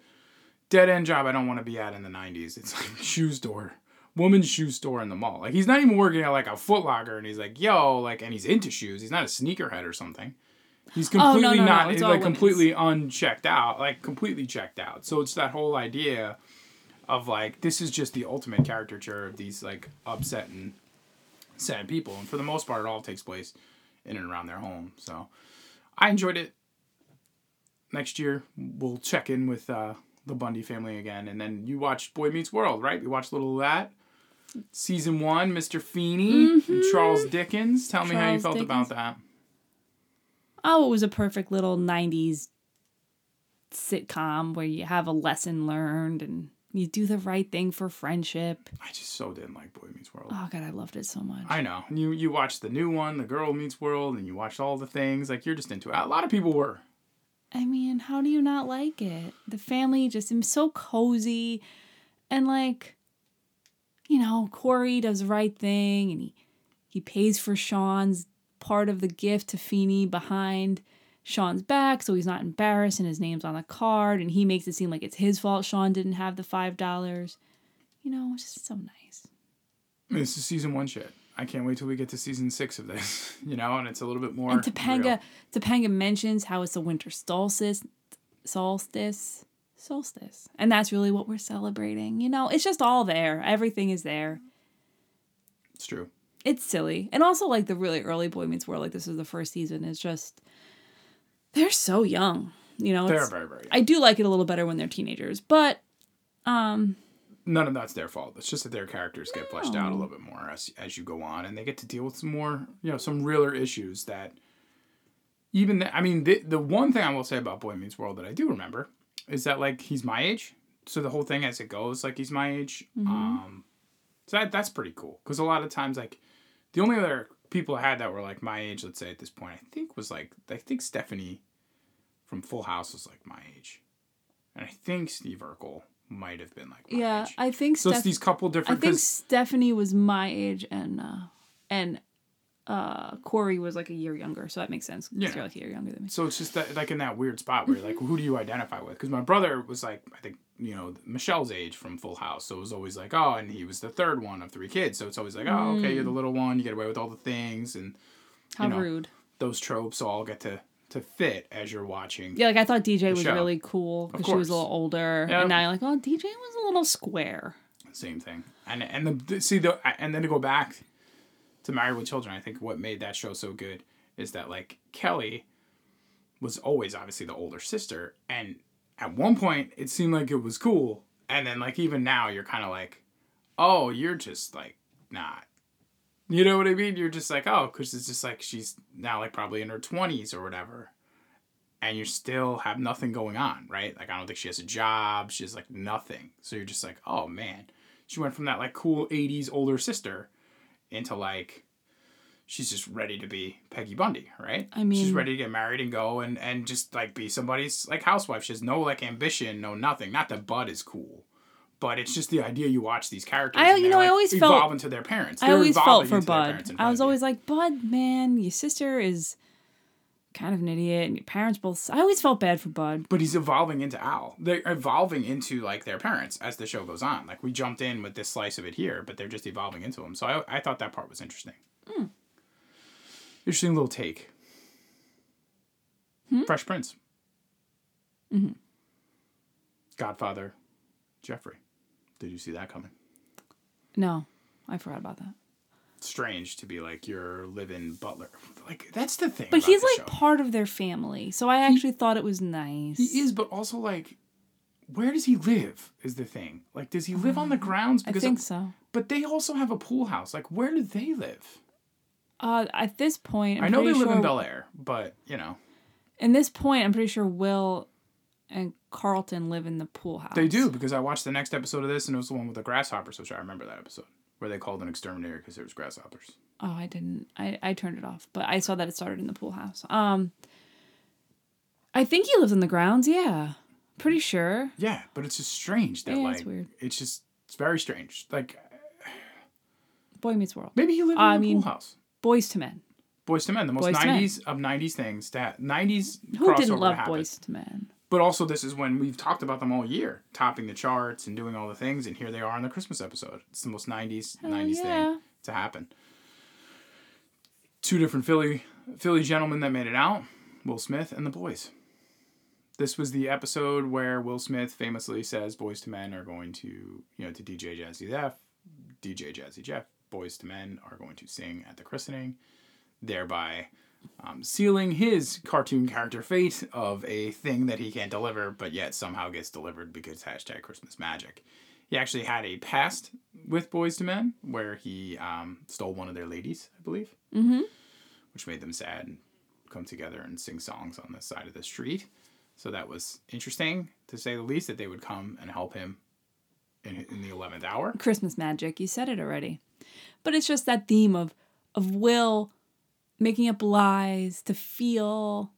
dead end job I don't want to be at in the nineties? It's like shoe store. Woman's shoe store in the mall. Like he's not even working at like a Foot Locker and he's like, yo, like and he's into shoes. He's not a sneakerhead or something. He's Oh, no, completely no, no, not it's like completely unchecked out, like completely checked out. So it's that whole idea of like this is just the ultimate caricature of these like upset and sad people, and for the most part, it all takes place in and around their home. So I enjoyed it. Next year we'll check in with uh, the Bundy family again, and then you watched Boy Meets World, right? You watched a little of that. Season one, Mr. Feeney and Charles Dickens. Tell me how you Mm-hmm. Charles felt about that. Oh, it was a perfect little 90s sitcom where you have a lesson learned and you do the right thing for friendship. I just so didn't like Boy Meets World. Oh, God, I loved it so much. I know. You you watched the new one, The Girl Meets World, and you watched all the things. Like you're just into it. A lot of people were. I mean, how do you not like it? The family just seems so cozy and like, you know, Cory does the right thing and he he pays for Shawn's part of the gift to Feeney behind Shawn's back so he's not embarrassed and his name's on the card and he makes it seem like it's his fault Shawn didn't have the five dollars. You know, it's just so nice. This is season one shit. I can't wait till we get to season six of this. You know, and it's a little bit more. And Topanga real. Topanga mentions how it's the winter solstice solstice solstice. And that's really what we're celebrating. You know, it's just all there. Everything is there. It's true. It's silly. And also like the really early Boy Meets World, like this is the first season, it's just they're so young. You know, They're very very. I do like it a little better when they're teenagers, but um None of that's their fault. It's just that their characters get fleshed out a little bit more as as you go on, and they get to deal with some more, you know, some realer issues that. Even the, I mean, the the one thing I will say about Boy Meets World that I do remember is that like he's my age, so the whole thing as it goes, like he's my age. Um, so that that's pretty cool because a lot of times like the only other people I had that were like my age, let's say at this point, I think was like I think Stephanie from Full House was like my age, and I think Steve Urkel might have been like my yeah, age. I think So it's these couple different. I think Stephanie was my age and uh and uh Cory was like a year younger, so that makes sense. Yeah. You're like a year younger than me. so it's just that like in that weird spot where you're like, who do you identify with? Because my brother was like, I think you know Michelle's age from Full House, so it was always like, oh, and he was the third one of three kids, so it's always like, oh, okay, you're the hmm. little one, you get away with all the things, and How know, rude. those tropes all get to to fit as you're watching. Yeah, like I thought DJ was show. really cool because she was a little older, Yeah. and now you're like, oh, DJ was a little square. Same thing. And and the see the and then to go back to Married with Children, I think what made that show so good is that like Kelly was always obviously the older sister, and at one point it seemed like it was cool, and then like even now you're kind of like, oh, you're just like not. You know what I mean? You're just like, oh, because it's just like she's now like probably in her twenties or whatever. and you still have nothing going on, right? Like I don't think she has a job. She has like nothing. So you're just like, oh man, she went from that like cool '80s older sister into like she's just ready to be Peggy Bundy, right? I mean, she's ready to get married and go and and just like be somebody's like housewife. She has no like ambition, no nothing. Not that Bud is cool. But it's just the idea you watch these characters. I- you know, I like, always felt- into their parents. I They're always felt for Bud. I was always like, Bud, man, your sister is kind of an idiot, and your parents both. I always felt bad for Bud. but he's evolving into Al. They're evolving into like their parents as the show goes on. Like we jumped in with this slice of it here, but they're just evolving into him. So I, I thought that part was interesting. Hmm. Interesting little take. Hmm? Fresh Prince. Mm-hmm. Godfather, Geoffrey. Did you see that coming? No, I forgot about that. Strange to be like your living butler. Like that's the thing. But he's like show. part of their family, so I actually thought it was nice. He is, but also like, where does he live? Is the thing. Like, does he live on the grounds? Because I think so. But they also have a pool house. Like, where do they live? Uh, at this point, I'm i know they pretty live in Bel Air, but you know In this point, I'm pretty sure Will and Carlton live in the pool house. they do because I watched the next episode of this, and it was the one with the grasshoppers, which I remember that episode where they called an exterminator because there was grasshoppers. Oh, I didn't. I, I turned it off, but I saw that it started in the pool house. Um, I think he lives in the grounds. Yeah, pretty sure. Yeah, but it's just strange that Yeah, like it's weird. it's just it's very strange. Like Boy Meets World. maybe he lived in I the mean, pool house. Boyz II Men. Boyz II Men, the most Boyz '90s of '90s things that '90s Who didn't love happened. Boyz II Men? But also, this is when we've talked about them all year, topping the charts and doing all the things, and here they are in the Christmas episode. It's the most '90s Hell '90s yeah. thing to happen. Two different Philly Philly gentlemen that made it out: Will Smith and the Boys. This was the episode where Will Smith famously says, "Boyz II Men are going to, you know, to DJ Jazzy Jeff, DJ Jazzy Jeff. Boyz II Men are going to sing at the christening." thereby um, sealing his cartoon character fate of a thing that he can't deliver, but yet somehow gets delivered because hashtag Christmas magic. He actually had a past with Boyz II Men where he um, stole one of their ladies, I believe, Mm-hmm. which made them sad and come together and sing songs on the side of the street. So that was interesting, to say the least, that they would come and help him in, in the 11th hour. Christmas magic. You said it already, but it's just that theme of of Will making up lies to feel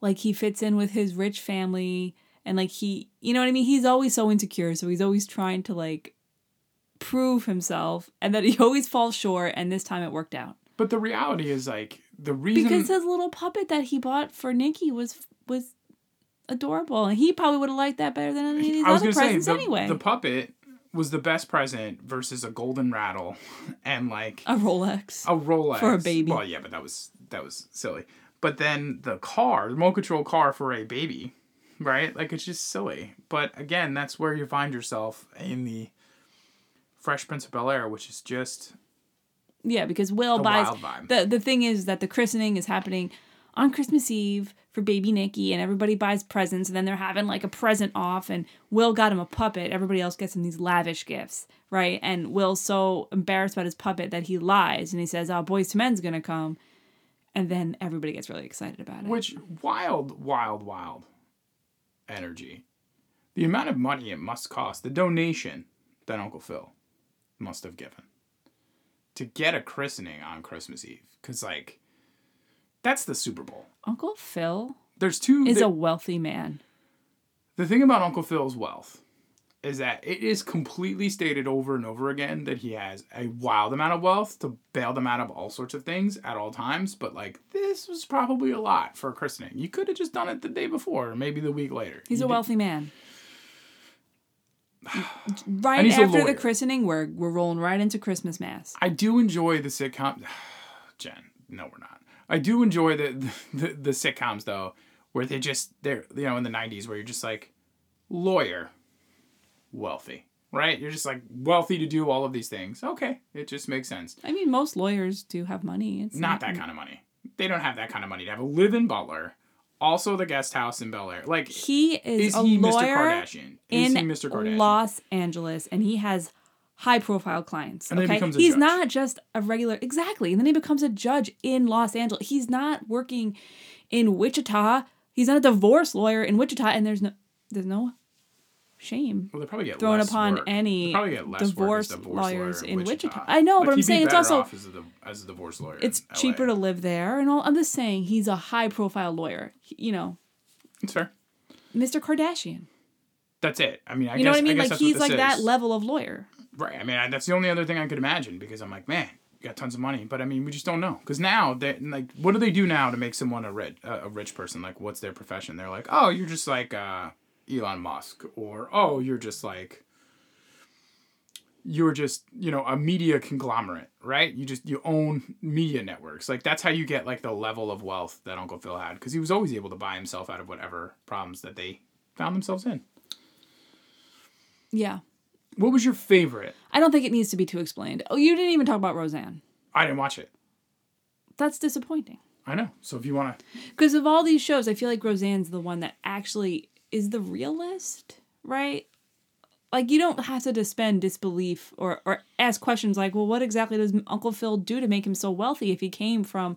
like he fits in with his rich family and like he you know what I mean he's always so insecure so he's always trying to like prove himself and that he always falls short and this time it worked out But the reality is, like, the reason. because his little puppet that he bought for Nicky was was adorable and he probably would have liked that better than any of these I was other gonna say presents the, anyway the puppet was the best present versus a golden rattle and like a Rolex a Rolex For a baby. Well, yeah, but that was that was silly. But then the car, the remote control car for a baby, right? Like it's just silly. But again, that's where you find yourself in the Fresh Prince of Bel Air, which is just Yeah, because Will buys the the thing is that the christening is happening on Christmas Eve for baby Nicky and everybody buys presents and then they're having like a present off and Will got him a puppet. Everybody else gets him these lavish gifts, right? And Will's so embarrassed about his puppet that he lies and he says, "Oh, Boyz II Men's to come." And then everybody gets really excited about it. which wild, wild, wild energy. The amount of money it must cost, the donation that Uncle Phil must have given to get a christening on Christmas Eve. Because, like, that's the Super Bowl. Uncle Phil There's two. is the, a wealthy man. the thing about Uncle Phil's wealth is that it is completely stated over and over again that he has a wild amount of wealth to bail them out of all sorts of things at all times. But, like, this was probably a lot for a christening. You could have just done it the day before or maybe the week later. He's You a did- wealthy man. Right he's a after the christening, we're we're rolling right into Christmas mass. I do enjoy the sitcom. Jen, no, we're not. I do enjoy the, the the sitcoms though, where they just they're you know in the '90s where you're just like lawyer, wealthy, right? You're just like wealthy to do all of these things. Okay, it just makes sense. I mean, most lawyers do have money. It's Not that kind of money. They don't have that kind of money to have a live-in butler, also the guest house in Bel Air. Like, He is, is a he Mr. lawyer Kardashian? Is in he Mr. Kardashian? Los Angeles, and he has high-profile clients. And then he okay, he's judge. not just a regular. Exactly, and then he becomes a judge in Los Angeles. He's not working in Wichita He's not a divorce lawyer in Wichita, and there's no there's no shame Well, they probably get thrown upon work. Any probably get less divorce divorce lawyers lawyer in Wichita. Wichita. I know, Like, but I'm saying it's also as a, as a divorce lawyer. it's in cheaper to live there, and all. I'm just saying he's a high profile lawyer. He- you know, It's fair. Mr. Kardashian. That's it. I mean, I You guess, know what I mean? guess like he's like that level of lawyer. Right. I mean, I, that's the only other thing I could imagine because I'm like, man, you got tons of money, but I mean, we just don't know. Because now, they like, what do they do now to make someone a rich, uh, a rich person? Like, what's their profession? They're like, oh, you're just like uh, Elon Musk, or oh, you're just like, you're just you know a media conglomerate, right? You just you own media networks. Like that's how you get like the level of wealth that Uncle Phil had because he was always able to buy himself out of whatever problems that they found themselves in. Yeah. What was your favorite? I don't think it needs to be too explained. Oh, you didn't even talk about Roseanne. I didn't watch it. That's disappointing. I know. So if you want to, Because of all these shows, I feel like Roseanne's the one that actually is the realist, right? Like you don't have to suspend disbelief or or ask questions like, well, what exactly does Uncle Phil do to make him so wealthy if he came from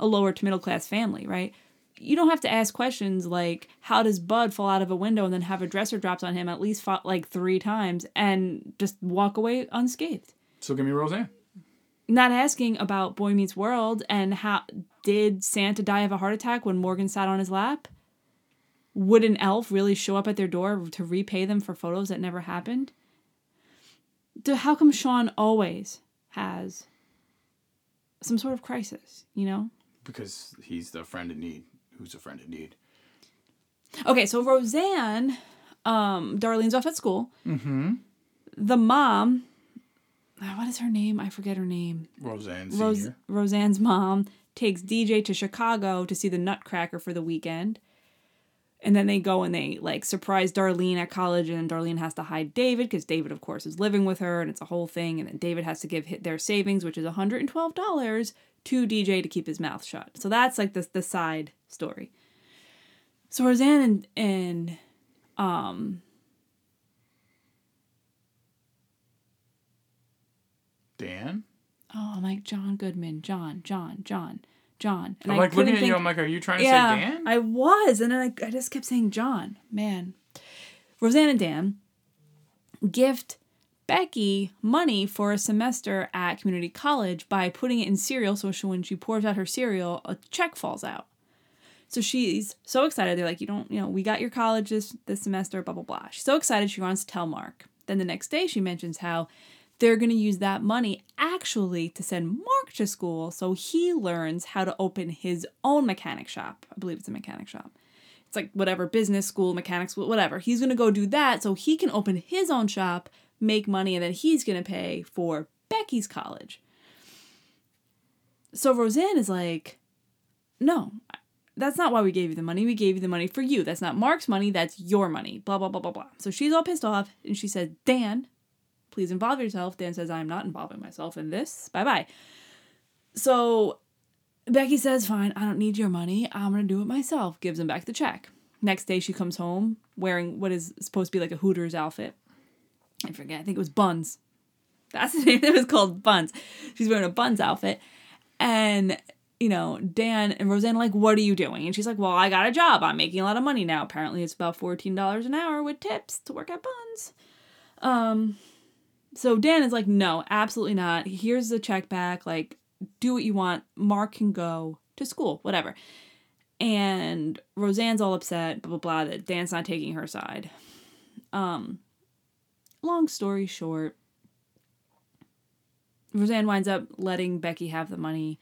a lower to middle class family, right? You don't have to ask questions like, how does Bud fall out of a window and then have a dresser dropped on him at least fought like three times and just walk away unscathed? so give me Roseanne. not asking about Boy Meets World and how did Santa die of a heart attack when Morgan sat on his lap? Would an elf really show up at their door to repay them for photos that never happened? Do, how come Shawn always has some sort of crisis, you know? Because he's the friend in need. Who's a friend in need? Okay, so Roseanne, um, Darlene's off at school. Mm-hmm. The mom, uh, what is her name? I forget her name. Roseanne Rose. Roseanne's mom takes DJ to Chicago to see the Nutcracker for the weekend. And then they go and they like surprise Darlene at college, and Darlene has to hide David because David, of course, is living with her, and it's a whole thing. And then David has to give hit their savings, which is $112, to DJ to keep his mouth shut. So that's like the, the side story. So Roseanne and, and um, Dan. oh, I'm like John Goodman, John, John, John, John. And I'm like looking at you. I'm like, are you trying to yeah, say Dan? I was, and then I, I just kept saying John. Man, Roseanne and Dan gift Becky money for a semester at community college by putting it in cereal. So when she pours out her cereal, a check falls out. So she's so excited. They're like, you don't, you know, we got your college this this semester. Blah blah blah. She's so excited. She wants to tell Mark. Then the next day, she mentions how they're going to use that money actually to send Mark to school so he learns how to open his own mechanic shop. I believe it's a mechanic shop. It's like whatever business school, mechanics, whatever. He's going to go do that so he can open his own shop, make money, and then he's going to pay for Becky's college. So Roseanne is like, no, that's not why we gave you the money. We gave you the money for you. That's not Mark's money. That's your money. Blah, blah, blah, blah, blah. So she's all pissed off and she says, Dan, please involve yourself. Dan says, I'm not involving myself in this. Bye bye. So Becky says, Fine, I don't need your money. I'm going to do it myself. Gives him back the check. Next day, she comes home wearing what is supposed to be like a Hooters outfit. I forget. I think it was Buns. That's the name. It was called Buns. She's wearing a Buns outfit. And, you know, Dan and Roseanne like, What are you doing? And she's like, Well, I got a job. I'm making a lot of money now. Apparently, it's about $14 an hour with tips to work at Buns. Um, so Dan is like, No, absolutely not. Here's the check back. Like, do what you want. Mark can go to school, whatever. And Roseanne's all upset, blah, blah, blah, that Dan's not taking her side. Um, long story short, Roseanne winds up letting Becky have the money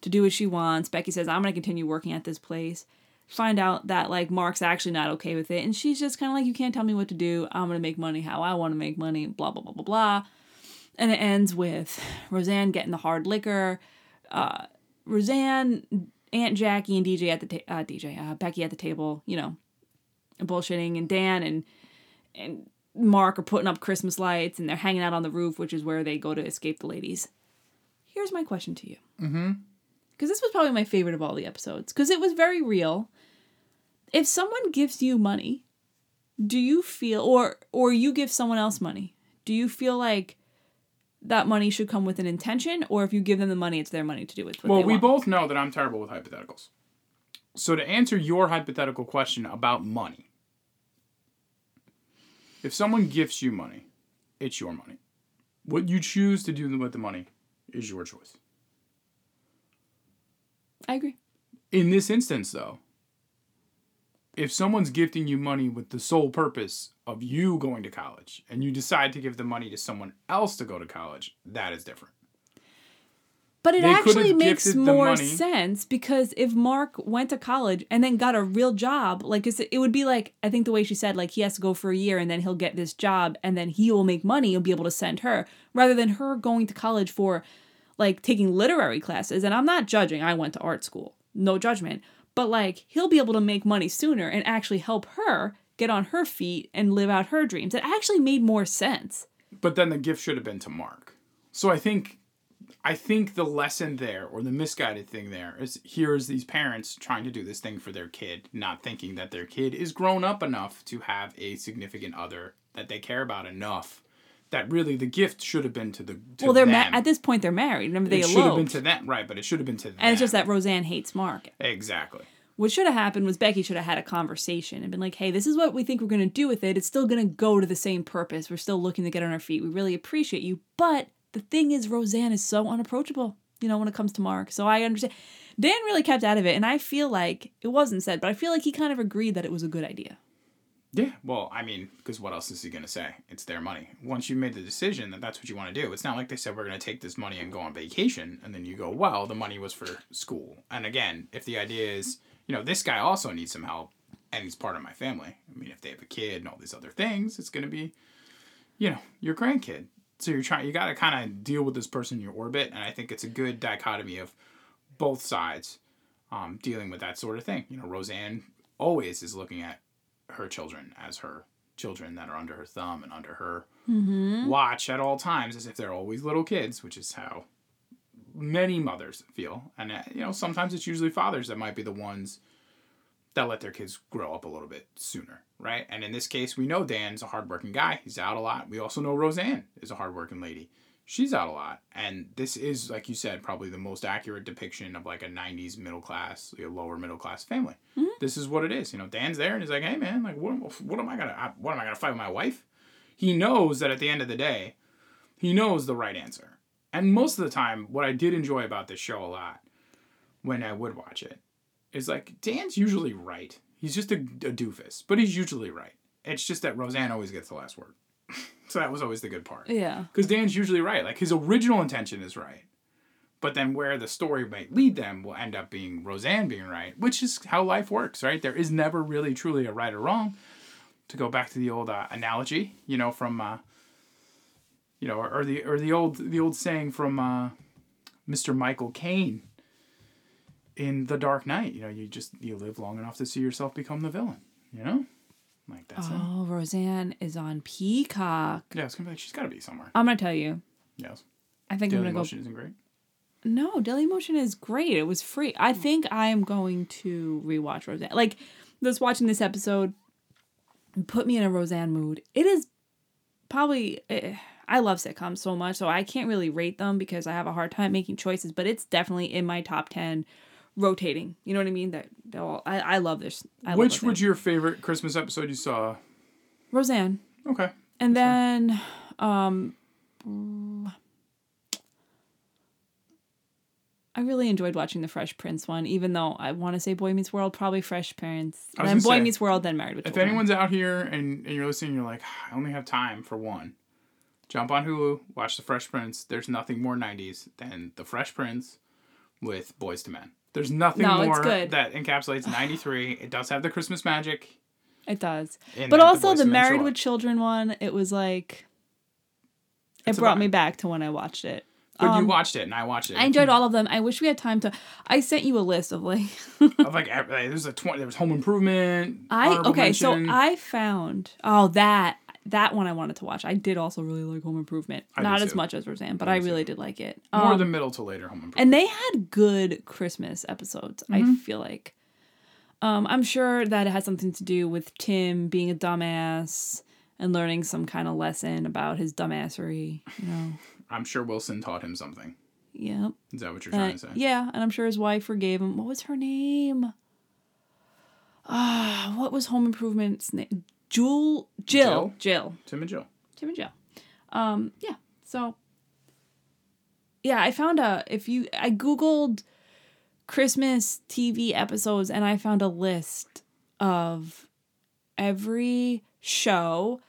to do what she wants. Becky says, I'm going to continue working at this place. Find out that, like, Mark's actually not okay with it. And she's just kind of like, You can't tell me what to do. I'm going to make money how I want to make money, blah, blah, blah, blah, blah. And it ends with Roseanne getting the hard liquor. Uh, Roseanne, Aunt Jackie, and DJ at the ta- uh, DJ, uh, Becky at the table, you know, bullshitting, and Dan and and Mark are putting up Christmas lights, and they're hanging out on the roof, which is where they go to escape the ladies. Here's my question to you, Mm-hmm. because this was probably my favorite of all the episodes, because it was very real. If someone gives you money, do you feel, or or you give someone else money, do you feel like that money should come with an intention, or if you give them the money, it's their money to do with Well, we want? both know that I'm terrible with hypotheticals. So to answer your hypothetical question about money, if someone gifts you money, it's your money. What you choose to do with the money is your choice. I agree. In this instance, though, if someone's gifting you money with the sole purpose of you going to college and you decide to give the money to someone else to go to college, that is different. But it They actually makes more sense because if Mark went to college and then got a real job, like it would be like I think the way she said, like he has to go for a year and then he'll get this job and then he will make money. He'll be able to send her rather than her going to college for like taking literary classes. And I'm not judging. I went to art school, no judgment. But like he'll be able to make money sooner and actually help her get on her feet and live out her dreams. It actually made more sense. But then the gift should have been to Mark. So I think I think the lesson there or the misguided thing there is here's these parents trying to do this thing for their kid, not thinking that their kid is grown up enough to have a significant other that they care about enough that really the gift should have been to the to well, they're ma- at this point they're married. Remember they it should have been to them, right? But it should have been to them. and it's just that Roseanne hates Mark. exactly. What should have happened was Becky should have had a conversation and been like, hey, this is what we think we're going to do with it. It's still going to go to the same purpose. We're still looking to get on our feet. We really appreciate you. But the thing is, Roseanne is so unapproachable, you know, when it comes to Mark. So I understand. Dan really kept out of it. And I feel like it wasn't said, but I feel like he kind of agreed that it was a good idea. Yeah, well, I mean, because what else is he going to say? It's their money. Once you made the decision that that's what you want to do, it's not like they said we're going to take this money and go on vacation, and then you go, well, the money was for school. And again, if the idea is, you know, this guy also needs some help, and he's part of my family. I mean, if they have a kid and all these other things, it's going to be, you know, your grandkid. So you're trying, you got to kind of deal with this person in your orbit, and I think it's a good dichotomy of both sides um, dealing with that sort of thing. You know, Roseanne always is looking at her children as her children that are under her thumb and under her watch at all times as if they're always little kids, which is how many mothers feel. And, uh, you know, sometimes it's usually fathers that might be the ones that let their kids grow up a little bit sooner, right? And in this case, we know Dan's a hardworking guy. He's out a lot. We also know Roseanne is a hardworking lady. She's out a lot. And this is, like you said, probably the most accurate depiction of like a 90s middle class, like a lower middle class family. Mm-hmm. This is what it is. You know, Dan's there and he's like, hey, man, like, what, what am I going to, what am I going to fight with my wife? He knows that at the end of the day, he knows the right answer. And most of the time, what I did enjoy about this show a lot when I would watch it is like Dan's usually right. He's just a, a doofus, but he's usually right. It's just that Roseanne always gets the last word. so that was always the good part. Yeah. Because Dan's usually right. Like his original intention is right. But then where the story might lead them will end up being Roseanne being right, which is how life works, right? There is never really truly a right or wrong. To go back to the old uh, analogy, you know, from uh, you know, or, or the or the old the old saying from uh, Mr. Michael Caine in The Dark Knight. You know, you just you live long enough to see yourself become the villain. You know, like that's it. Oh, Roseanne is on Peacock. Yeah, it's gonna be like she's got to be somewhere. I'm going to tell you. Yes, I think Daily I'm going to go Motion isn't great. No, Daily Motion is great. It was free. I think I am going to rewatch Roseanne. Like, just watching this episode put me in a Roseanne mood. It is probably. eh, I love sitcoms so much, so I can't really rate them because I have a hard time making choices. But it's definitely in my top ten, rotating. You know what I mean? That all, I I love this. I Which Roseanne. was your favorite Christmas episode you saw? Roseanne? Okay. And then, um, I really enjoyed watching the Fresh Prince one, even though I want to say Boy Meets World, probably Fresh Prince, I was then Boy say, Meets World, then Married with If Children. anyone's out here and, and you're listening, you're like, I only have time for one. Jump on Hulu, watch The Fresh Prince. There's nothing more 90s than The Fresh Prince with Boyz II Men. There's nothing No, more that encapsulates 93. it does have the Christmas magic. it does, but then the also the Married with. Children one, it was like it It's brought me back to when I watched it. But you Um, watched it and I watched it. I enjoyed all of them. I wish we had time to. I sent you a list of like of like, there's a 20, there was Home Improvement. I okay, so. I found oh that that one I wanted to watch. I did also really like Home Improvement, I not as too. much as Roseanne, but I I, really too. did like it. More Um, the middle to later Home Improvement. and they had good Christmas episodes. Mm-hmm. I feel like. Um, I'm sure that it has something to do with Tim being a dumbass and learning some kind of lesson about his dumbassery. You know, I'm sure Wilson taught him something. yep. Is that what you're trying And- to say? yeah, and I'm sure his wife forgave him. What was her name? Uh, what was Home Improvement's name? Jewel, Jill, Jill, Tim and Jill. Tim and Jill. Um, yeah. So, yeah, I found a if you I googled Christmas TV episodes and I found a list of every show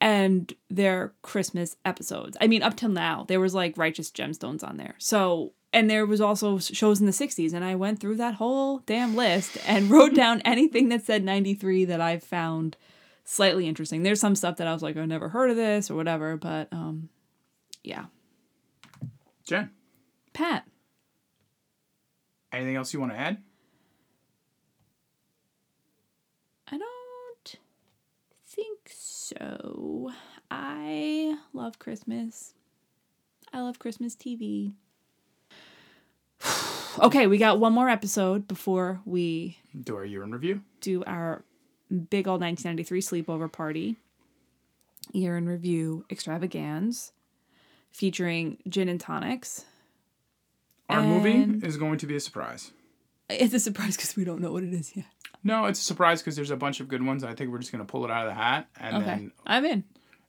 and their Christmas episodes. I mean, up till now, there was like Righteous Gemstones on there. So, and there was also shows in the 60s, and I went through that whole damn list and wrote down anything that said 93 that I found slightly interesting. There's some stuff that I was like, I've never heard of this or whatever, but um, yeah. Jen, Pat, anything else you want to add? I don't think so. I love Christmas. I love Christmas TV. okay, we got one more episode before we Do our year in review. do our big old 1993 sleepover party year in review extravaganza featuring gin and tonics. Our And- movie is going to be a surprise. It's a surprise because we don't know what it is yet. No, it's a surprise because there's a bunch of good ones. I think we're just gonna pull it out of the hat, and Okay, then I'm in.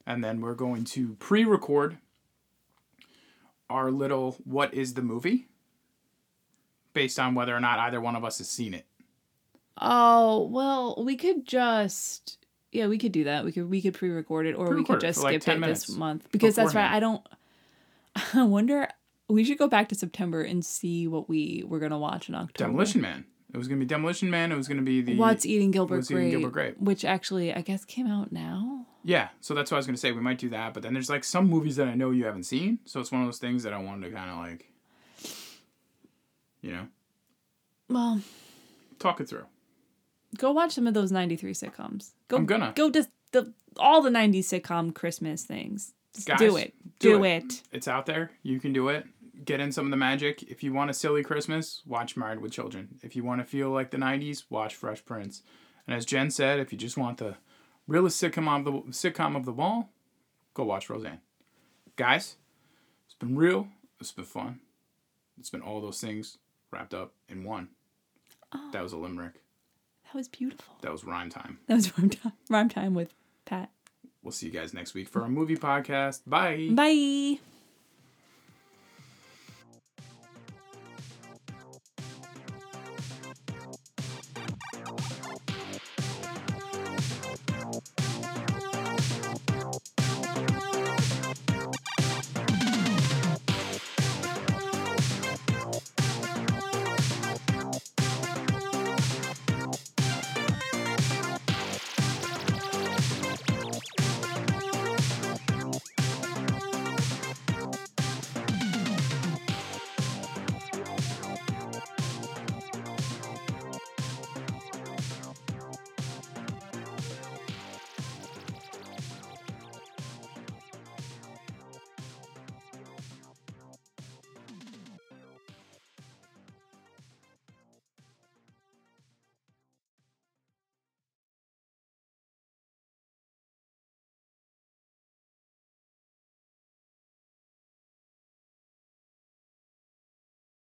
and then we're going to pre-record our little "What is the movie?" Based on whether or not either one of us has seen it. Oh well, we could just yeah, we could do that. We could we could pre-record it, or we Pre-record could just like, skip 10 it this month because that's right. I don't. I wonder. We should go back to September and see what we were gonna watch in October. Demolition Man. It was gonna be Demolition Man. It was gonna be the What's eating Gilbert What's Eating Gilbert Grape. Which actually, I guess, came out now. yeah. So that's what I was gonna say. We might do that, but then there's like some movies that I know you haven't seen. So it's one of those things that I wanted to kind of like, you know, Well, talk it through. go watch some of those '93 sitcoms. Go, I'm gonna. go just the all the '90s sitcom Christmas things. Just Guys, do it. do Do, it. it. It's out there. You can do it. Get in some of the magic. If you want a silly Christmas, watch Married with Children. If you want to feel like the 90s, watch Fresh Prince. And as Jen said, if you just want the realest sitcom of the sitcom of the ball, go watch Roseanne. Guys, it's been real. It's been fun. It's been all those things wrapped up in one. That oh. was a limerick. That was beautiful. That was rhyme time. That was rhyme time, rhyme time with Pat. We'll see you guys next week for our movie podcast. Bye. Bye.